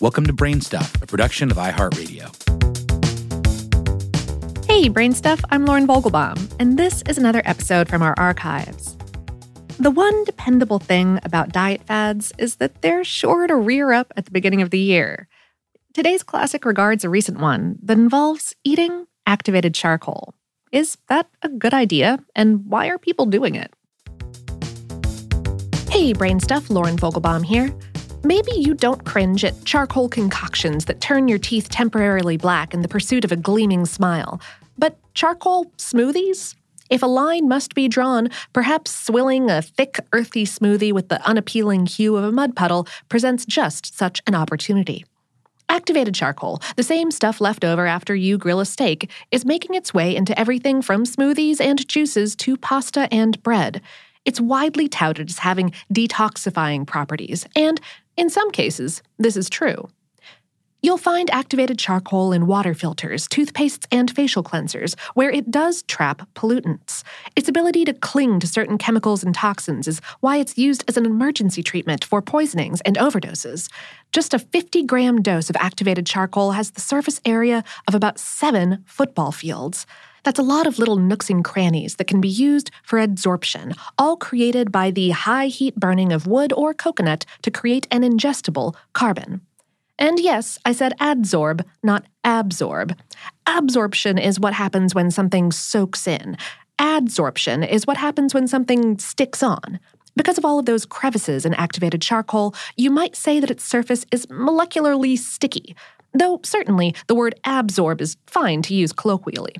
Welcome to Brainstuff, a production of iHeartRadio. Hey, Brainstuff, I'm Lauren Vogelbaum, and this is another episode from our archives. The one dependable thing about diet fads is that they're sure to rear up at the beginning of the year. Today's classic regards a recent one that involves eating activated charcoal. Is that a good idea, and why are people doing it? Hey, Brainstuff, Lauren Vogelbaum here. Maybe you don't cringe at charcoal concoctions that turn your teeth temporarily black in the pursuit of a gleaming smile. But charcoal smoothies? If a line must be drawn, perhaps swilling a thick, earthy smoothie with the unappealing hue of a mud puddle presents just such an opportunity. Activated charcoal, the same stuff left over after you grill a steak, is making its way into everything from smoothies and juices to pasta and bread. It's widely touted as having detoxifying properties, and in some cases, this is true. You'll find activated charcoal in water filters, toothpastes, and facial cleansers, where it does trap pollutants. Its ability to cling to certain chemicals and toxins is why it's used as an emergency treatment for poisonings and overdoses. Just a 50 gram dose of activated charcoal has the surface area of about seven football fields. That's a lot of little nooks and crannies that can be used for adsorption, all created by the high heat burning of wood or coconut to create an ingestible carbon. And yes, I said adsorb, not absorb. Absorption is what happens when something soaks in. Adsorption is what happens when something sticks on. Because of all of those crevices in activated charcoal, you might say that its surface is molecularly sticky, though certainly the word absorb is fine to use colloquially.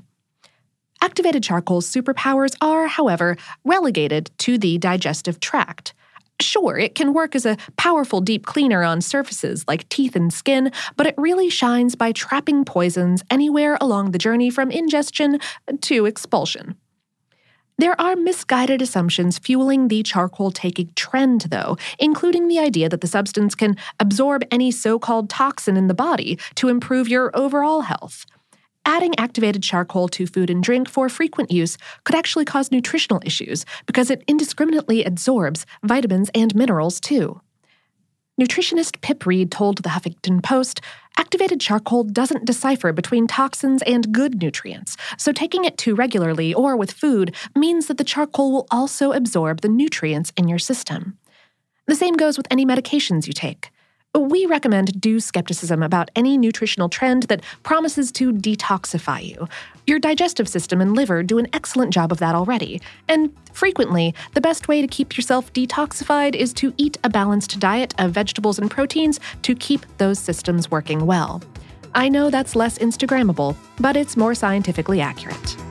Activated charcoal's superpowers are, however, relegated to the digestive tract. Sure, it can work as a powerful deep cleaner on surfaces like teeth and skin, but it really shines by trapping poisons anywhere along the journey from ingestion to expulsion. There are misguided assumptions fueling the charcoal taking trend, though, including the idea that the substance can absorb any so called toxin in the body to improve your overall health. Adding activated charcoal to food and drink for frequent use could actually cause nutritional issues because it indiscriminately absorbs vitamins and minerals too. Nutritionist Pip Reed told the Huffington Post activated charcoal doesn't decipher between toxins and good nutrients, so taking it too regularly or with food means that the charcoal will also absorb the nutrients in your system. The same goes with any medications you take. We recommend due skepticism about any nutritional trend that promises to detoxify you. Your digestive system and liver do an excellent job of that already, and frequently, the best way to keep yourself detoxified is to eat a balanced diet of vegetables and proteins to keep those systems working well. I know that's less Instagrammable, but it's more scientifically accurate.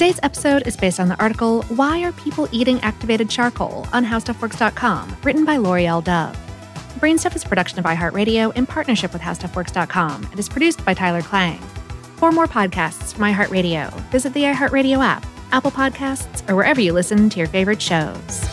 Today's episode is based on the article Why Are People Eating Activated Charcoal on HowStuffWorks.com, written by Laurie L. Dove. Brainstuff is a production of iHeartRadio in partnership with HowStuffWorks.com and is produced by Tyler Klang. For more podcasts from iHeartRadio, visit the iHeartRadio app, Apple Podcasts, or wherever you listen to your favorite shows.